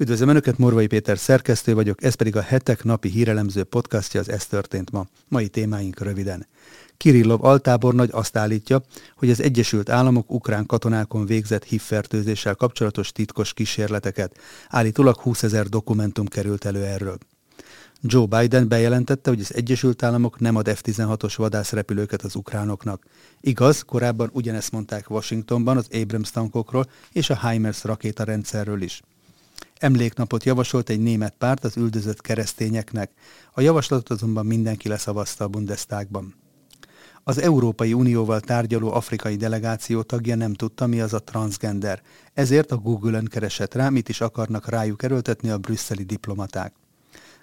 Üdvözlöm Önöket, Morvai Péter szerkesztő vagyok, ez pedig a hetek napi hírelemző podcastja, az Ez történt ma. Mai témáink röviden. Kirillov altábornagy azt állítja, hogy az Egyesült Államok ukrán katonákon végzett HIV-fertőzéssel kapcsolatos titkos kísérleteket. Állítólag 20 ezer dokumentum került elő erről. Joe Biden bejelentette, hogy az Egyesült Államok nem ad F-16-os vadászrepülőket az ukránoknak. Igaz, korábban ugyanezt mondták Washingtonban az Abrams tankokról és a HIMARS rakétarendszerről is. Emléknapot javasolt egy német párt az üldözött keresztényeknek. A javaslatot azonban mindenki leszavazta a Bundestagban. Az Európai Unióval tárgyaló afrikai delegáció tagja nem tudta, mi az a transgender. Ezért a Google-ön keresett rá, mit is akarnak rájuk erőltetni a brüsszeli diplomaták.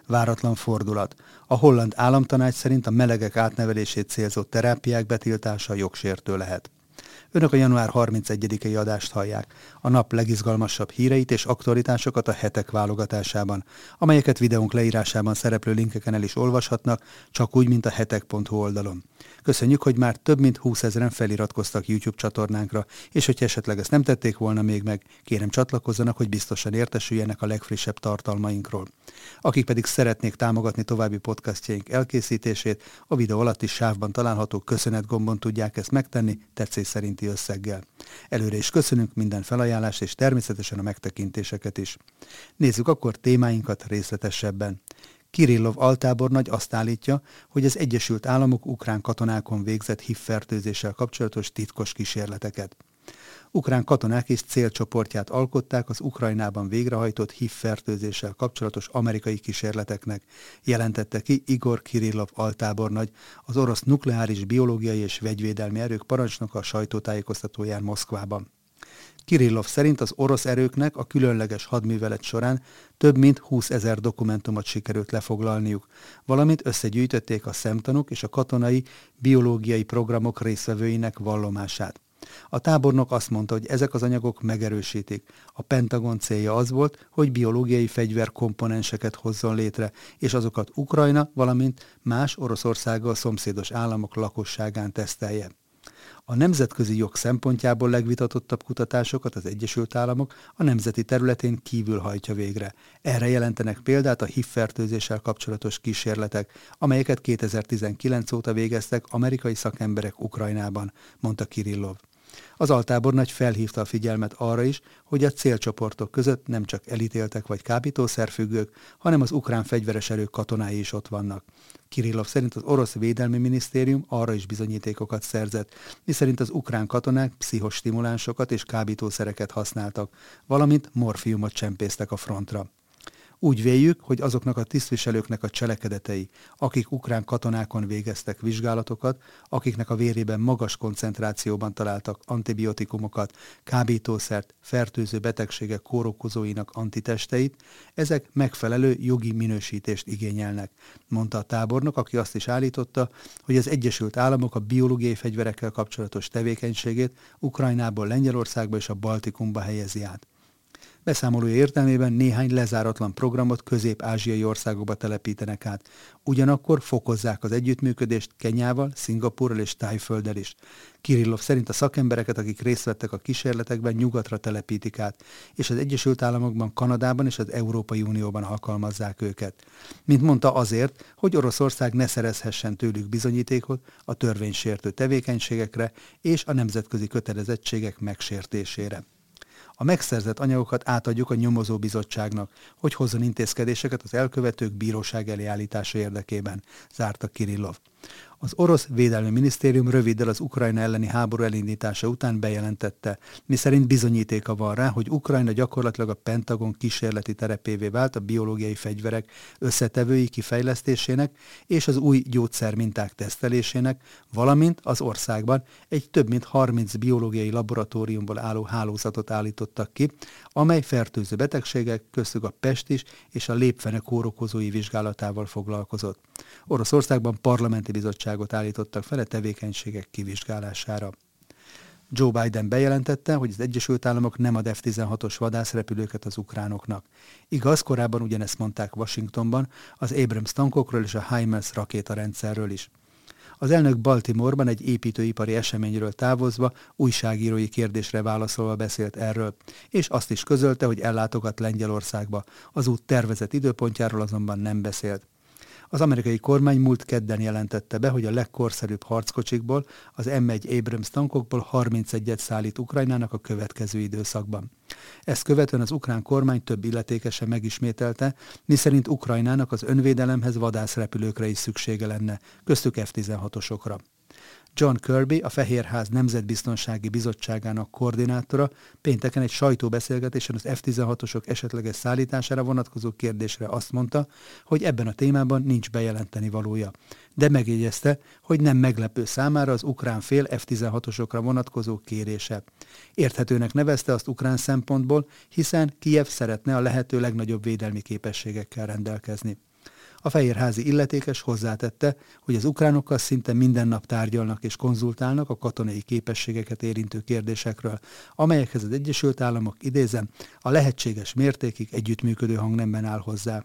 Váratlan fordulat. A holland államtanács szerint a melegek átnevelését célzó terápiák betiltása jogsértő lehet. Önök a január 31-i adást hallják, a nap legizgalmasabb híreit és aktualitásokat a hetek válogatásában, amelyeket videónk leírásában szereplő linkeken el is olvashatnak, csak úgy, mint a hetek.hu oldalon. Köszönjük, hogy már több mint 20 ezeren feliratkoztak YouTube csatornánkra, és hogyha esetleg ezt nem tették volna még meg, kérem csatlakozzanak, hogy biztosan értesüljenek a legfrissebb tartalmainkról. Akik pedig szeretnék támogatni további podcastjaink elkészítését, a videó alatti sávban található köszönet gombon tudják ezt megtenni tetszés szerinti összeggel. Előre is köszönünk minden felajánlást és természetesen a megtekintéseket is. Nézzük akkor témáinkat részletesebben. Kirillov altábornagy azt állítja, hogy az Egyesült Államok ukrán katonákon végzett HIV-fertőzéssel kapcsolatos titkos kísérleteket. Ukrán katonák és célcsoportját alkották az Ukrajnában végrehajtott HIV-fertőzéssel kapcsolatos amerikai kísérleteknek, jelentette ki Igor Kirillov altábornagy, az orosz nukleáris biológiai és vegyvédelmi erők parancsnoka a sajtótájékoztatóján Moszkvában. Kirillov szerint az orosz erőknek a különleges hadművelet során több mint 20 ezer dokumentumot sikerült lefoglalniuk, valamint összegyűjtötték a szemtanúk és a katonai biológiai programok részvevőinek vallomását. A tábornok azt mondta, hogy ezek az anyagok megerősítik. A Pentagon célja az volt, hogy biológiai fegyverkomponenseket hozzon létre, és azokat Ukrajna, valamint más Oroszországgal szomszédos államok lakosságán tesztelje. A nemzetközi jog szempontjából legvitatottabb kutatásokat az Egyesült Államok a nemzeti területén kívül hajtja végre. Erre jelentenek példát a HIV-fertőzéssel kapcsolatos kísérletek, amelyeket 2019 óta végeztek amerikai szakemberek Ukrajnában, mondta Kirillov. Az altábornagy felhívta a figyelmet arra is, hogy a célcsoportok között nem csak elítéltek vagy kábítószerfüggők, hanem az ukrán fegyveres erők katonái is ott vannak. Kirillov szerint az orosz védelmi minisztérium arra is bizonyítékokat szerzett, miszerint az ukrán katonák pszichostimulánsokat és kábítószereket használtak, valamint morfiumot csempésztek a frontra. Úgy véljük, hogy azoknak a tisztviselőknek a cselekedetei, akik ukrán katonákon végeztek vizsgálatokat, akiknek a vérében magas koncentrációban találtak antibiotikumokat, kábítószert, fertőző betegségek kórokozóinak antitesteit, ezek megfelelő jogi minősítést igényelnek, mondta a tábornok, aki azt is állította, hogy az Egyesült Államok a biológiai fegyverekkel kapcsolatos tevékenységét Ukrajnából Lengyelországba és a Baltikumba helyezi át. Beszámolója értelmében néhány lezáratlan programot közép-ázsiai országokba telepítenek át. Ugyanakkor fokozzák az együttműködést Kenyával, Szingapurral és Tájfölddel is. Kirillov szerint a szakembereket, akik részt vettek a kísérletekben, nyugatra telepítik át, és az Egyesült Államokban, Kanadában és az Európai Unióban alkalmazzák őket. Mint mondta azért, hogy Oroszország ne szerezhessen tőlük bizonyítékot a törvénysértő tevékenységekre és a nemzetközi kötelezettségek megsértésére. A megszerzett anyagokat átadjuk a nyomozó bizottságnak, hogy hozzon intézkedéseket az elkövetők bíróság elé állítása érdekében, zárta Kirillov. Az orosz védelmi minisztérium röviddel az Ukrajna elleni háború elindítása után bejelentette, miszerint bizonyítéka van rá, hogy Ukrajna gyakorlatilag a Pentagon kísérleti terepévé vált a biológiai fegyverek összetevői kifejlesztésének és az új gyógyszerminták tesztelésének, valamint az országban egy több mint 30 biológiai laboratóriumból álló hálózatot állítottak ki, amely fertőző betegségek, köztük a pestis és a lépfene kórokozói vizsgálatával foglalkozott. Oroszországban parlamenti bizottságot állítottak fel a tevékenységek kivizsgálására. Joe Biden bejelentette, hogy az Egyesült Államok nem ad F-16-os vadászrepülőket az ukránoknak. Igaz, korábban ugyanezt mondták Washingtonban az Abrams tankokról és a HIMARS rakétarendszerről is. Az elnök Baltimoreban egy építőipari eseményről távozva újságírói kérdésre válaszolva beszélt erről, és azt is közölte, hogy ellátogat Lengyelországba. Az út tervezett időpontjáról azonban nem beszélt. Az amerikai kormány múlt kedden jelentette be, hogy a legkorszerűbb harckocsikból, az M1 Abrams tankokból 31-et szállít Ukrajnának a következő időszakban. Ezt követően az ukrán kormány több illetékese megismételte, miszerint Ukrajnának az önvédelemhez vadászrepülőkre is szüksége lenne, köztük F-16-osokra. John Kirby, a Fehérház Nemzetbiztonsági Bizottságának koordinátora pénteken egy sajtóbeszélgetésen az F-16-osok esetleges szállítására vonatkozó kérdésre azt mondta, hogy ebben a témában nincs bejelenteni valója. De megjegyezte, hogy nem meglepő számára az ukrán fél F-16-osokra vonatkozó kérése. Érthetőnek nevezte azt ukrán szempontból, hiszen Kiev szeretne a lehető legnagyobb védelmi képességekkel rendelkezni. A fehérházi illetékes hozzátette, hogy az ukránokkal szinte minden nap tárgyalnak és konzultálnak a katonai képességeket érintő kérdésekről, amelyekhez az Egyesült Államok idézem a lehetséges mértékig együttműködő hangnemben áll hozzá.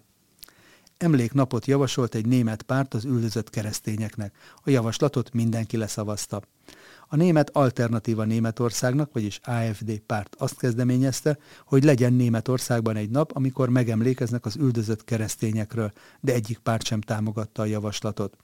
Emléknapot javasolt egy német párt az üldözött keresztényeknek. A javaslatot mindenki leszavazta. A német Alternatíva Németországnak, vagyis AFD párt azt kezdeményezte, hogy legyen Németországban egy nap, amikor megemlékeznek az üldözött keresztényekről, de egyik párt sem támogatta a javaslatot.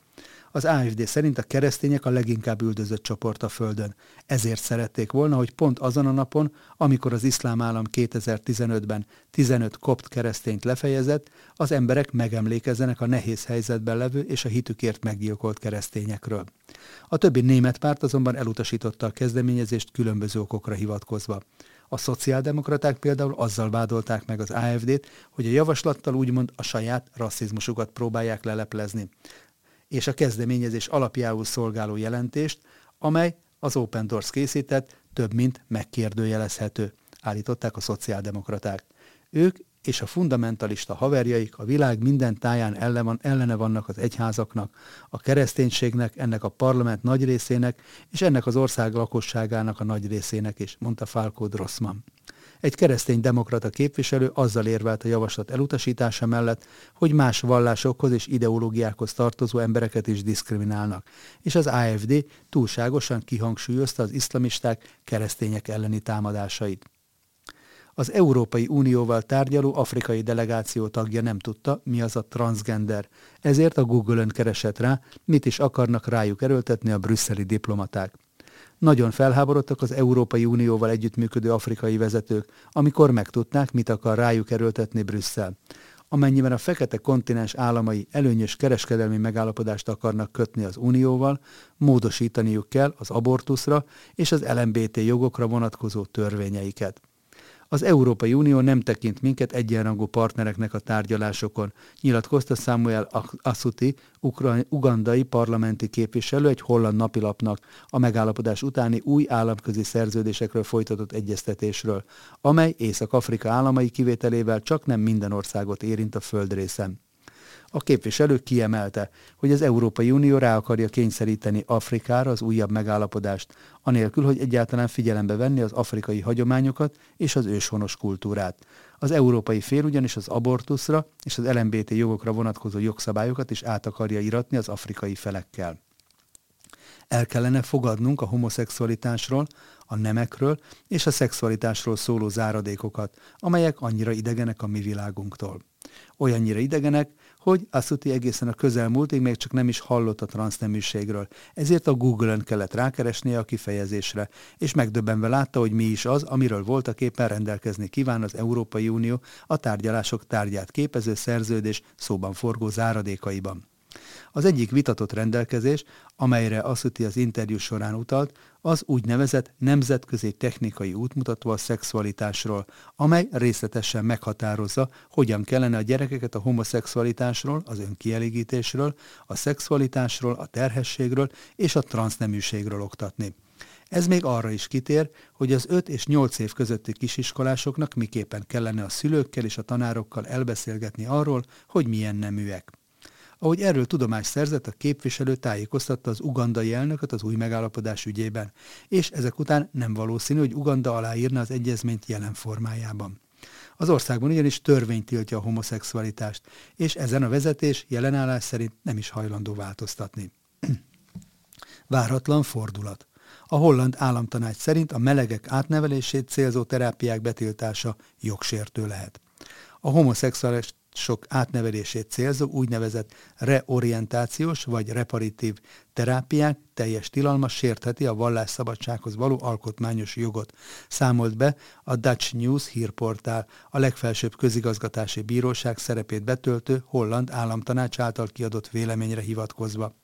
Az AFD szerint a keresztények a leginkább üldözött csoport a Földön. Ezért szerették volna, hogy pont azon a napon, amikor az iszlám állam 2015-ben 15 kopt keresztényt lefejezett, az emberek megemlékezzenek a nehéz helyzetben levő és a hitükért meggyilkolt keresztényekről. A többi német párt azonban elutasította a kezdeményezést különböző okokra hivatkozva. A szociáldemokraták például azzal vádolták meg az AFD-t, hogy a javaslattal úgymond a saját rasszizmusukat próbálják leleplezni és a kezdeményezés alapjául szolgáló jelentést, amely az Open Doors készített, több mint megkérdőjelezhető, állították a szociáldemokraták. Ők és a fundamentalista haverjaik a világ minden táján ellene vannak az egyházaknak, a kereszténységnek, ennek a parlament nagy részének, és ennek az ország lakosságának a nagy részének is, mondta Falco Drossman. Egy keresztény demokrata képviselő azzal érvelt a javaslat elutasítása mellett, hogy más vallásokhoz és ideológiákhoz tartozó embereket is diszkriminálnak, és az AFD túlságosan kihangsúlyozta az iszlamisták keresztények elleni támadásait. Az Európai Unióval tárgyaló afrikai delegáció tagja nem tudta, mi az a transgender, ezért a Google-ön keresett rá, mit is akarnak rájuk erőltetni a brüsszeli diplomaták. Nagyon felháborodtak az Európai Unióval együttműködő afrikai vezetők, amikor megtudták, mit akar rájuk erőltetni Brüsszel. Amennyiben a fekete kontinens államai előnyös kereskedelmi megállapodást akarnak kötni az Unióval, módosítaniuk kell az abortuszra és az LMBT jogokra vonatkozó törvényeiket. Az Európai Unió nem tekint minket egyenrangú partnereknek a tárgyalásokon, nyilatkozta Samuel Asuti, ugandai parlamenti képviselő egy holland napilapnak a megállapodás utáni új államközi szerződésekről folytatott egyeztetésről, amely Észak-Afrika államai kivételével csak nem minden országot érint a földrészen. A képviselő kiemelte, hogy az Európai Unió rá akarja kényszeríteni Afrikára az újabb megállapodást, anélkül, hogy egyáltalán figyelembe venni az afrikai hagyományokat és az őshonos kultúrát. Az európai fél ugyanis az abortuszra és az LMBT jogokra vonatkozó jogszabályokat is át akarja iratni az afrikai felekkel. El kellene fogadnunk a homoszexualitásról, a nemekről és a szexualitásról szóló záradékokat, amelyek annyira idegenek a mi világunktól. Olyannyira idegenek, hogy Asuti egészen a közelmúltig még csak nem is hallott a transzneműségről, ezért a Google-ön kellett rákeresnie a kifejezésre, és megdöbbenve látta, hogy mi is az, amiről voltak éppen rendelkezni kíván az Európai Unió a tárgyalások tárgyát képező szerződés szóban forgó záradékaiban. Az egyik vitatott rendelkezés, amelyre Asuti az interjú során utalt, az úgynevezett nemzetközi technikai útmutató a szexualitásról, amely részletesen meghatározza, hogyan kellene a gyerekeket a homoszexualitásról, az önkielégítésről, a szexualitásról, a terhességről és a transzneműségről oktatni. Ez még arra is kitér, hogy az 5 és 8 év közötti kisiskolásoknak miképpen kellene a szülőkkel és a tanárokkal elbeszélgetni arról, hogy milyen neműek. Ahogy erről tudomást szerzett, a képviselő tájékoztatta az ugandai elnököt az új megállapodás ügyében, és ezek után nem valószínű, hogy Uganda aláírna az egyezményt jelen formájában. Az országban ugyanis törvény tiltja a homoszexualitást, és ezen a vezetés jelenállás szerint nem is hajlandó változtatni. Váratlan fordulat. A holland államtanács szerint a melegek átnevelését célzó terápiák betiltása jogsértő lehet. A homoszexuális sok átnevelését célzó úgynevezett reorientációs vagy reparitív terápiák teljes tilalma sértheti a vallásszabadsághoz való alkotmányos jogot, számolt be a Dutch News hírportál, a legfelsőbb közigazgatási bíróság szerepét betöltő holland államtanács által kiadott véleményre hivatkozva.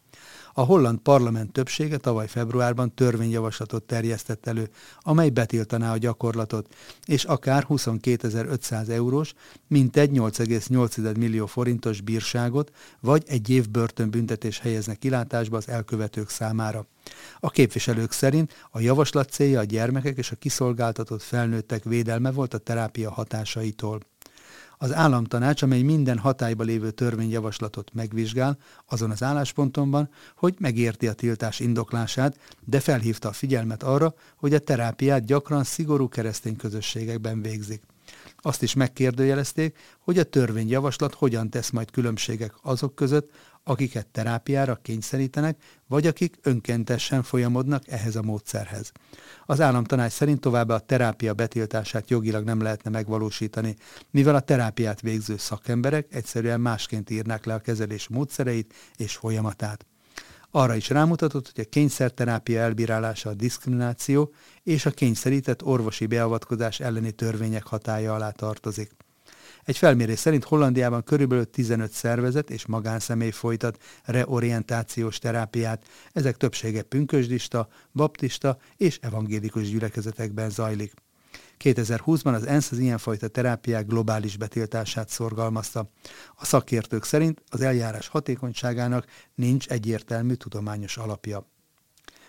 A holland parlament többsége tavaly februárban törvényjavaslatot terjesztett elő, amely betiltaná a gyakorlatot, és akár 22.500 eurós, mintegy 8,8 millió forintos bírságot, vagy egy év börtönbüntetés helyeznek kilátásba az elkövetők számára. A képviselők szerint a javaslat célja a gyermekek és a kiszolgáltatott felnőttek védelme volt a terápia hatásaitól. Az államtanács, amely minden hatályba lévő törvényjavaslatot megvizsgál, azon az álláspontonban, hogy megérti a tiltás indoklását, de felhívta a figyelmet arra, hogy a terápiát gyakran szigorú keresztény közösségekben végzik. Azt is megkérdőjelezték, hogy a törvényjavaslat hogyan tesz majd különbségek azok között, akiket terápiára kényszerítenek, vagy akik önkéntesen folyamodnak ehhez a módszerhez. Az államtanács szerint továbbá a terápia betiltását jogilag nem lehetne megvalósítani, mivel a terápiát végző szakemberek egyszerűen másként írnák le a kezelés módszereit és folyamatát. Arra is rámutatott, hogy a kényszerterápia elbírálása a diszkrimináció és a kényszerített orvosi beavatkozás elleni törvények hatája alá tartozik. Egy felmérés szerint Hollandiában körülbelül 15 szervezet és magánszemély folytat reorientációs terápiát. Ezek többsége pünkösdista, baptista és evangélikus gyülekezetekben zajlik. 2020-ban az ENSZ az ilyenfajta terápiák globális betiltását szorgalmazta. A szakértők szerint az eljárás hatékonyságának nincs egyértelmű tudományos alapja.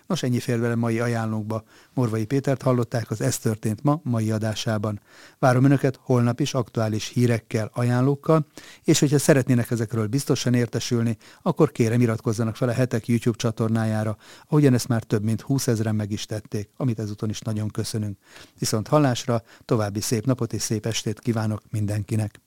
Nos, ennyi fér vele mai ajánlónkba. Morvai Pétert hallották az Ez történt ma mai adásában. Várom Önöket holnap is aktuális hírekkel, ajánlókkal, és hogyha szeretnének ezekről biztosan értesülni, akkor kérem iratkozzanak fel a hetek YouTube csatornájára, ahogyan ezt már több mint 20 ezeren meg is tették, amit ezúton is nagyon köszönünk. Viszont hallásra, további szép napot és szép estét kívánok mindenkinek!